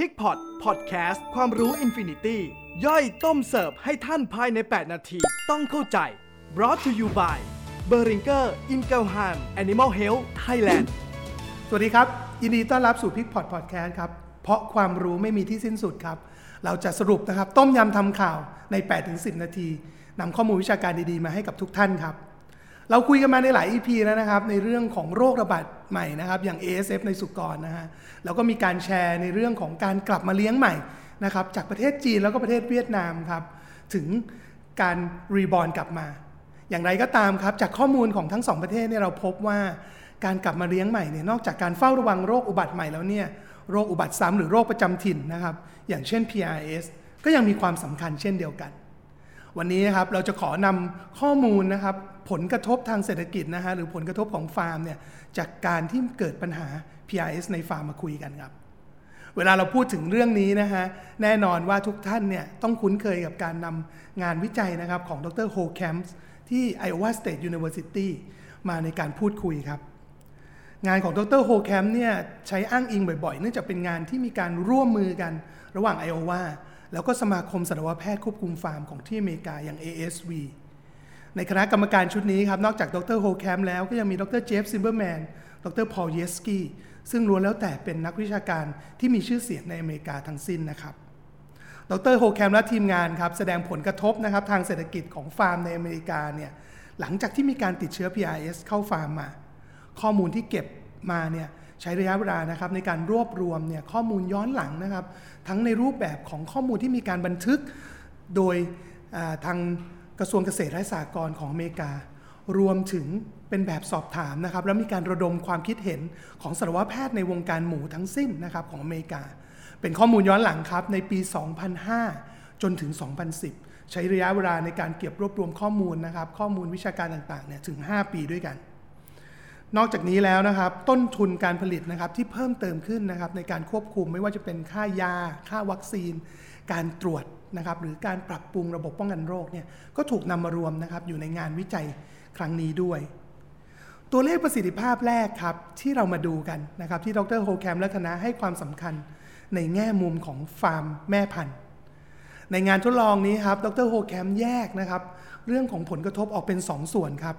PIGPOT Podcast ความรู้ infinity ย่อยต้มเสิร์ฟให้ท่านภายใน 8 นาที ต้องเข้าใจ brought to you by b e r i n g e r i n g e l h a m Animal Health Thailand สวัสดีครับ ยินดีต้อนรับสู่ PIGPOT Podcast ครับ เพราะความรู้ไม่มีที่สิ้นสุดครับ เราจะสรุปนะครับ ต้มยำทำข่าวใน 8-10 นาทีนำข้อมูลวิชาการดีๆ มาให้กับทุกท่านครับ เราคุยกันมาในหลาย EP แล้วนะครับ ในเรื่องของโรคระบาดใหม่นะครับ อย่าง ASF ในสุกรนะฮะแล้วก็มีการแชร์ในเรื่องของการกลับมาเลี้ยงใหม่นะครับจากประเทศจีนแล้วก็ประเทศเวียดนามครับ ถึงการรีบอร์นกลับมา อย่างไรก็ตามครับ จากข้อมูลของทั้งสองประเทศเนี่ยเราพบว่าการกลับมาเลี้ยงใหม่เนี่ยนอกจากการเฝ้าระวังโรคอุบัติใหม่แล้วเนี่ยโรคอุบัติซ้ำหรือโรคประจำถิ่นนะครับ อย่างเช่น PRS ก็ยังมีความสำคัญเช่นเดียวกัน วันนี้นะครับเราจะขอนำข้อมูลนะครับผลกระทบทางเศรษฐกิจนะฮะหรือผลกระทบของฟาร์มเนี่ยจากการที่เกิดปัญหา PRRS ในฟาร์มมาคุยกันครับ เวลาเราพูดถึงเรื่องนี้นะฮะแน่นอนว่าทุกท่านเนี่ยต้องคุ้นเคยกับการนำงานวิจัยนะครับของดร Holtkamp ที่ Iowa State University มาในการพูดคุยครับ งานของดร Holtkamp เนี่ยใช้อ้างอิงบ่อยๆ เนื่องจากเป็นงานที่มีการร่วมมือกันระหว่าง Iowa แล้วก็สมาคมสัตวแพทย์ควบคุมฟาร์มของที่อเมริกาอย่าง AASV ในคณะกรรมการชุดนี้ครับ นอกจากดร Holtkamp แล้วก็ยังมีดร Jeff Zimmerman ดร Paul Yeske ซึ่งล้วนแล้วแต่เป็นนักวิชาการที่มีชื่อเสียงในอเมริกาทั้งสิ้นนะครับ ดร Holtkamp และทีมงานครับ แสดงผลกระทบนะครับทางเศรษฐกิจของฟาร์มในอเมริกาเนี่ย หลังจากที่มีการติดเชื้อ PRRS เข้าฟาร์มมา ข้อมูลที่เก็บมาเนี่ย ใช้ระยะเวลานะครับในการรวบรวมเนี่ยข้อมูลย้อนหลังนะครับ ทั้งในรูปแบบของข้อมูลที่มีการบันทึกโดยทางกระทรวงเกษตรและสหกรณ์ของอเมริกา รวมถึงเป็นแบบสอบถามนะครับ แล้วมีการระดมความคิดเห็นของสัตวแพทย์ในวงการหมูทั้งสิ้นนะครับของอเมริกา เป็นข้อมูลย้อนหลังครับในปี 2005 จนถึง 2010 ใช้ระยะเวลาในการเก็บรวบรวมข้อมูลนะครับ ข้อมูลวิชาการต่างๆเนี่ยถึง 5 ปีด้วยกัน นอกจากนี้แล้วนะครับต้นทุนการผลิตนะครับที่เพิ่มเติมขึ้นนะครับในการควบคุมไม่ว่าจะเป็นค่ายา ค่าวัคซีน การตรวจนะครับหรือการปรับปรุงระบบป้องกันโรคเนี่ยก็ถูกนำมารวมนะครับอยู่ในงานวิจัยครั้งนี้ด้วย ตัวเลขประสิทธิภาพแรกครับที่เรามาดูกันนะครับที่ดร Holtkamp และคณะให้ความสำคัญในแง่มุมของฟาร์มแม่พันธุ์ในงานทดลองนี้ครับดร Holtkamp แยกนะครับเรื่องของผลกระทบออกเป็น 2ส่วนครับ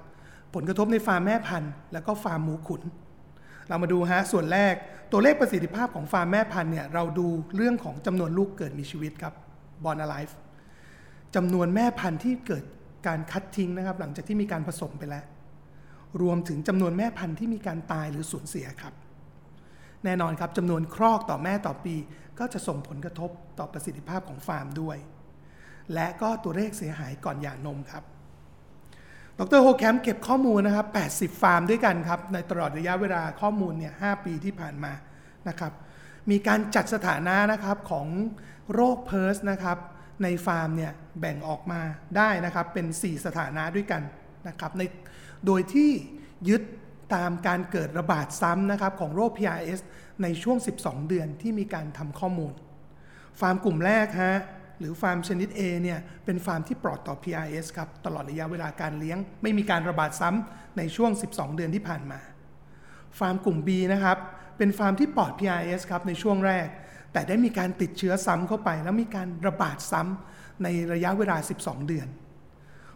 ผลกระทบในฟาร์มแม่พันธุ์แล้วก็ฟาร์มหมูขุน เรามาดูฮะส่วนแรกตัวเลขประสิทธิภาพของฟาร์มแม่พันธุ์เนี่ยเราดูเรื่องของจำนวนลูกเกิดมีชีวิตครับบอล alive จำนวนแม่พันธุ์ที่เกิดการคัดทิ้งนะครับ หลังจากที่มีการผสมไปแล้ว รวมถึงจำนวนแม่พันธุ์ที่มีการตายหรือสูญเสียครับ แน่นอนครับจำนวนครอกต่อแม่ต่อปี ก็จะส่งผลกระทบต่อประสิทธิภาพของฟาร์มด้วย และก็ตัวเลขเสียหายก่อนหย่านมครับ ดร Holtkamp เก็บข้อมูลนะครับ 80 ฟาร์มด้วยกันครับ ในตลอดระยะเวลาข้อมูลเนี่ย 5 ปีที่ผ่านมานะครับ มีการจัดสถานะนะครับของโรค PRRS นะครับ ในฟาร์มเนี่ย แบ่งออกมาได้นะครับ เป็น 4 สถานะด้วยกันนะครับ ใน โดยที่ยึดตามการเกิดระบาดซ้ำนะครับของโรค PRRS ในช่วง 12 เดือนที่มีการทำข้อมูล ฟาร์มกลุ่มแรกฮะ หรือฟาร์มชนิด A เนี่ยเป็นฟาร์มที่ปลอดต่อ PRS ครับตลอดระยะเวลาการเลี้ยง ไม่มีการระบาดซ้ำในช่วง 12 เดือนที่ผ่านมา ฟาร์มกลุ่ม B นะครับเป็นฟาร์มที่ปลอด PRS ครับในช่วงแรก แต่ได้มีการติดเชื้อซ้ำเข้าไป แล้วมีการระบาดซ้ำในระยะเวลา 12 เดือน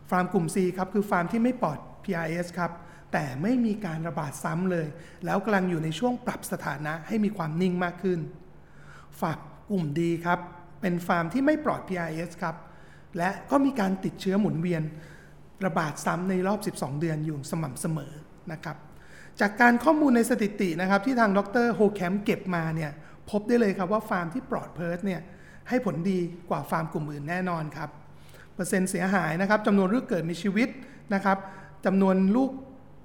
ฟาร์มกลุ่ม C ครับคือฟาร์มที่ไม่ปลอด PRS ครับแต่ไม่มีการระบาดซ้ำเลย แล้วกำลังอยู่ในช่วงปรับสถานะให้มีความนิ่งมากขึ้น ฟาร์มกลุ่ม D ครับ เป็นฟาร์มที่ไม่ปลอด PRRS ครับ และก็มีการติดเชื้อหมุนเวียนระบาดซ้ำในรอบ 12 เดือนอยู่สม่ำเสมอนะครับ จากการข้อมูลในสถิตินะครับที่ทางดร Holtkamp เก็บมาเนี่ยพบได้เลยครับว่าฟาร์มที่ปลอด PRRS เนี่ยให้ผลดีกว่าฟาร์มกลุ่มอื่นแน่นอนครับ เปอร์เซ็นต์เสียหายนะครับจำนวนลูกเกิดมีชีวิตนะครับจำนวนลูก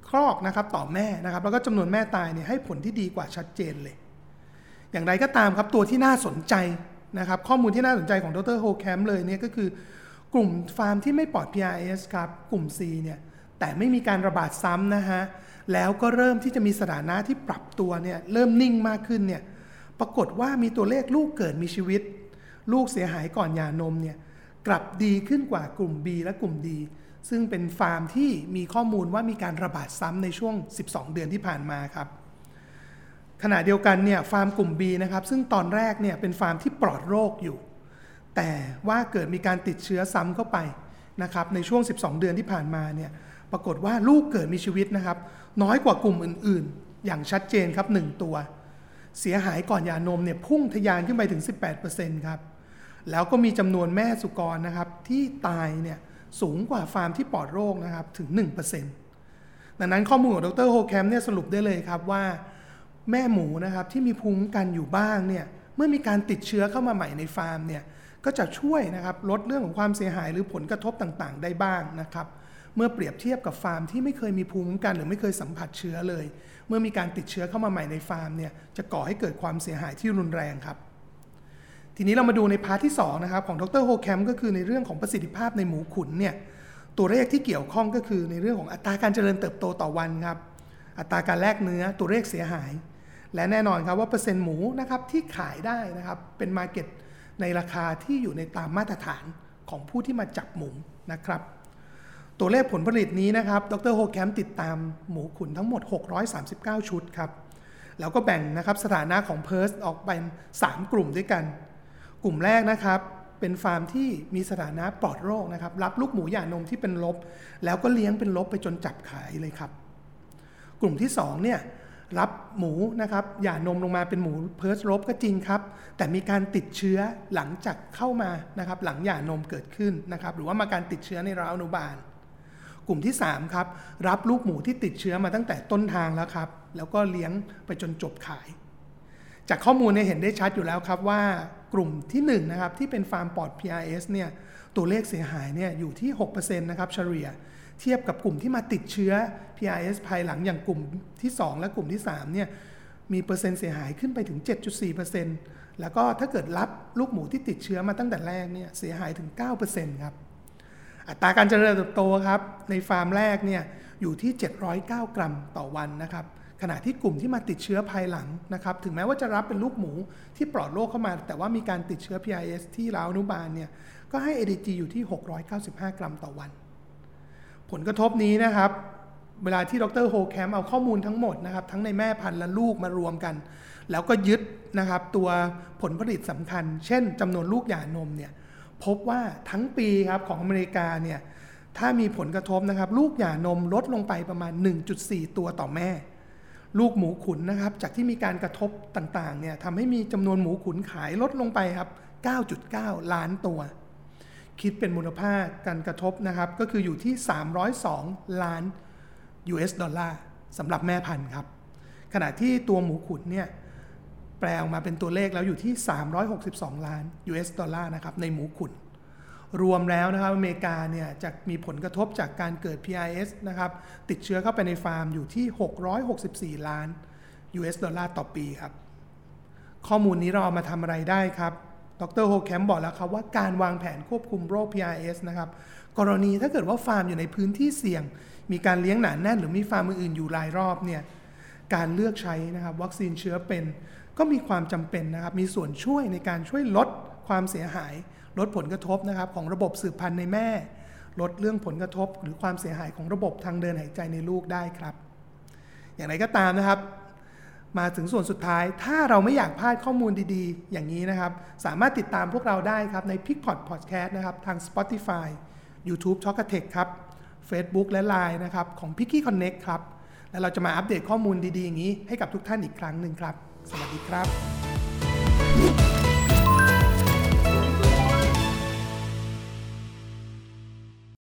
ครอกนะครับต่อแม่นะครับ แล้วก็จำนวนแม่ตายเนี่ยให้ผลที่ดีกว่าชัดเจนเลย อย่างไรก็ตามครับตัวที่น่าสนใจ นะครับ ข้อมูลที่น่าสนใจของดรโฮแคมเลยเนี่ยก็คือกลุ่มฟาร์มที่ไม่ปลอด PRS ครับ กลุ่ม C เนี่ยแต่ไม่มีการระบาดซ้ำนะฮะ แล้วก็เริ่มที่จะมีสถานะที่ปรับตัวเนี่ยเริ่มนิ่งมากขึ้นเนี่ยปรากฏว่ามีตัวเลขลูกเกิดมีชีวิต ลูกเสียหายก่อนหย่านมเนี่ยกลับดีขึ้นกว่ากลุ่ม B และกลุ่ม D ซึ่งเป็นฟาร์มที่มีข้อมูลว่ามีการระบาดซ้ำในช่วง 12 เดือนที่ผ่านมาครับ ขณะเดียวกันเนี่ยฟาร์มกลุ่ม B นะครับ ซึ่งตอนแรกเนี่ยเป็นฟาร์มที่ปลอดโรคอยู่ แต่ว่าเกิดมีการติดเชื้อซ้ำเข้าไปนะครับในช่วง 12 เดือนที่ผ่านมาเนี่ยปรากฏว่าลูกเกิดมีชีวิตนะครับ น้อยกว่ากลุ่มอื่นๆ อย่างชัดเจนครับ 1 ตัว เสียหายก่อนยานมเนี่ยพุ่งทะยานขึ้นไปถึง 18%ครับแล้วก็มีจำนวนแม่สุกรนะครับที่ตายเนี่ยสูงกว่าฟาร์มที่ปลอดโรคนะครับถึง 1%ดังนั้นข้อมูลของดรโฮแคมเนี่ยสรุปได้เลยครับว่า แม่หมูนะครับที่มีภูมิคุ้มกันอยู่บ้างเนี่ยเมื่อมีการติดเชื้อเข้ามาใหม่ในฟาร์มเนี่ยก็จะช่วยนะครับลดเรื่องของความเสียหายหรือผลกระทบต่างๆ ได้บ้างนะครับเมื่อเปรียบเทียบกับฟาร์มที่ไม่เคยมีภูมิคุ้มกันหรือไม่เคยสัมผัสเชื้อเลย เมื่อมีการติดเชื้อเข้ามาใหม่ในฟาร์มเนี่ยจะก่อให้เกิดความเสียหายที่รุนแรงครับ ทีนี้เรามาดูใน part ที่2นะครับของดร Holtkamp ก็คือในเรื่องของประสิทธิภาพในหมูขุนเนี่ยตัวเลขที่เกี่ยวข้องก็คือในเรื่องของอัตราการเจริญเติบโตต่อวันครับอัตราการแลกเนื้อตัวเลขเสียหาย และแน่นอนครับว่าเปอร์เซ็นต์หมูนะครับที่ขายได้นะครับเป็น market ในราคาที่อยู่ในตามมาตรฐานของผู้ที่มาจับหมูนะครับ ตัวเลขผลผลิตนี้นะครับ ดร Holtkamp ติดตามหมูขุนทั้งหมด 639 ชุดครับ แล้วก็แบ่งนะครับสถานะของเพิร์สออกเป็น 3 กลุ่มด้วยกัน กลุ่มแรกนะครับ เป็นฟาร์มที่มีสถานะปลอดโรคนะครับ รับลูกหมูหย่านมที่เป็นลบ แล้วก็เลี้ยงเป็นลบไปจนจับขายเลยครับ กลุ่มที่2เนี่ย รับหมูนะครับหย่านมลงมาเป็นหมูเพิร์สลบก็จริงครับ แต่มีการติดเชื้อหลังจากเข้ามานะครับหลังหย่านมเกิดขึ้นนะครับหรือว่ามาการติดเชื้อในราวอนุบาล กลุ่มที่ 3 ครับ รับลูกหมูที่ติดเชื้อมาตั้งแต่ต้นทางแล้วครับแล้วก็เลี้ยงไปจนจบขาย จากข้อมูลเนี่ยเห็นได้ชัดอยู่แล้วครับว่ากลุ่มที่1นะครับที่เป็นฟาร์มปลอด PRS เนี่ย ตัวเลขเสียหายเนี่ยอยู่ที่ 6%นะครับเฉลี่ยเทียบกับกลุ่มที่มาติดเชื้อ PRS ภายหลังอย่างกลุ่มที่ 2 และกลุ่มที่3เนี่ยมีเปอร์เซ็นต์เสียหายขึ้นไปถึง 7.4%แล้วก็ถ้าเกิดรับลูกหมูที่ติดเชื้อมาตั้งแต่แรกเนี่ยเสียหายถึง 9%ครับอัตราการเจริญเติบโตครับในฟาร์มแรกเนี่ยอยู่ที่ 709 กรัมต่อวันนะครับขณะที่กลุ่มที่มาติดเชื้อภายหลังนะครับถึงแม้ว่าจะรับเป็นลูกหมูที่ปลอดโรคเข้ามา แต่ว่ามีการติดเชื้อ PIS ที่ราวนุบาลเนี่ย ก็ให้ ADG อยู่ที่ 695 กรัมต่อวัน ผลกระทบนี้นะครับ เวลาที่ดรโฮแคมเอาข้อมูลทั้งหมดนะครับ ทั้งในแม่พันธุ์และลูกมารวมกัน แล้วก็ยึดนะครับ ตัวผลผลิตสำคัญ เช่นจำนวนลูกหย่านมเนี่ยพบว่าทั้งปีครับของอเมริกาเนี่ยถ้ามีผลกระทบนะครับ ลูกหย่านมลดลงไปประมาณ 1.4 ตัวต่อแม่ ลูกหมูขุนนะครับ จากที่มีการกระทบต่างๆเนี่ยทำให้มีจำนวนหมูขุนขายลดลงไปครับ 9.9 ล้านตัว คิดเป็นมูลค่าการกระทบนะครับ ก็คืออยู่ที่ 302 ล้าน US ดอลลาร์สำหรับแม่พันธุ์ครับ ขณะที่ตัวหมูขุนเนี่ยแปลออกมาเป็นตัวเลขแล้วอยู่ที่ 362 ล้าน US ดอลลาร์นะครับในหมูขุนรวมแล้วนะครับอเมริกาเนี่ยจะมีผลกระทบจากการเกิด PRRS นะครับติดเชื้อเข้าไปในฟาร์มอยู่ที่ 664 ล้าน US ดอลลาร์ต่อปีครับ ข้อมูลนี้เราเอามาทำอะไรได้ครับ ดร Holtkamp บอกแล้วครับว่าการวางแผนควบคุมโรค PRRS นะครับ กรณีถ้าเกิดว่าฟาร์มอยู่ในพื้นที่เสี่ยง มีการเลี้ยงหนาแน่น หรือมีฟาร์มอื่นๆอยู่รายรอบเนี่ยการเลือกใช้นะครับวัคซีนเชื้อเป็น ก็มีความจำเป็นนะครับ มีส่วนช่วยในการช่วยลดความเสียหาย ลดผลกระทบนะครับของระบบสืบพันธุ์ในแม่ ลดเรื่องผลกระทบ หรือความเสียหายของระบบทางเดินหายใจในลูกได้ครับ อย่างไรก็ตามนะครับ มาถึงส่วนสุดท้าย ถ้าเราไม่อยากพลาดข้อมูลดีๆ อย่างนี้นะครับ สามารถติดตามพวกเราได้ครับ ใน p i c p o d Podcast นะครับ ทาง Spotify YouTube t a l k a t e c h ครับ Facebook และ Line นะครับ ของ p i c k y Connect ครับ แล้วเราจะมาอัปเดตข้อมูลดีๆ อย่างนี้ให้กับทุกท่านอีกครั้งหนึ่งครับ สวัสดีครับ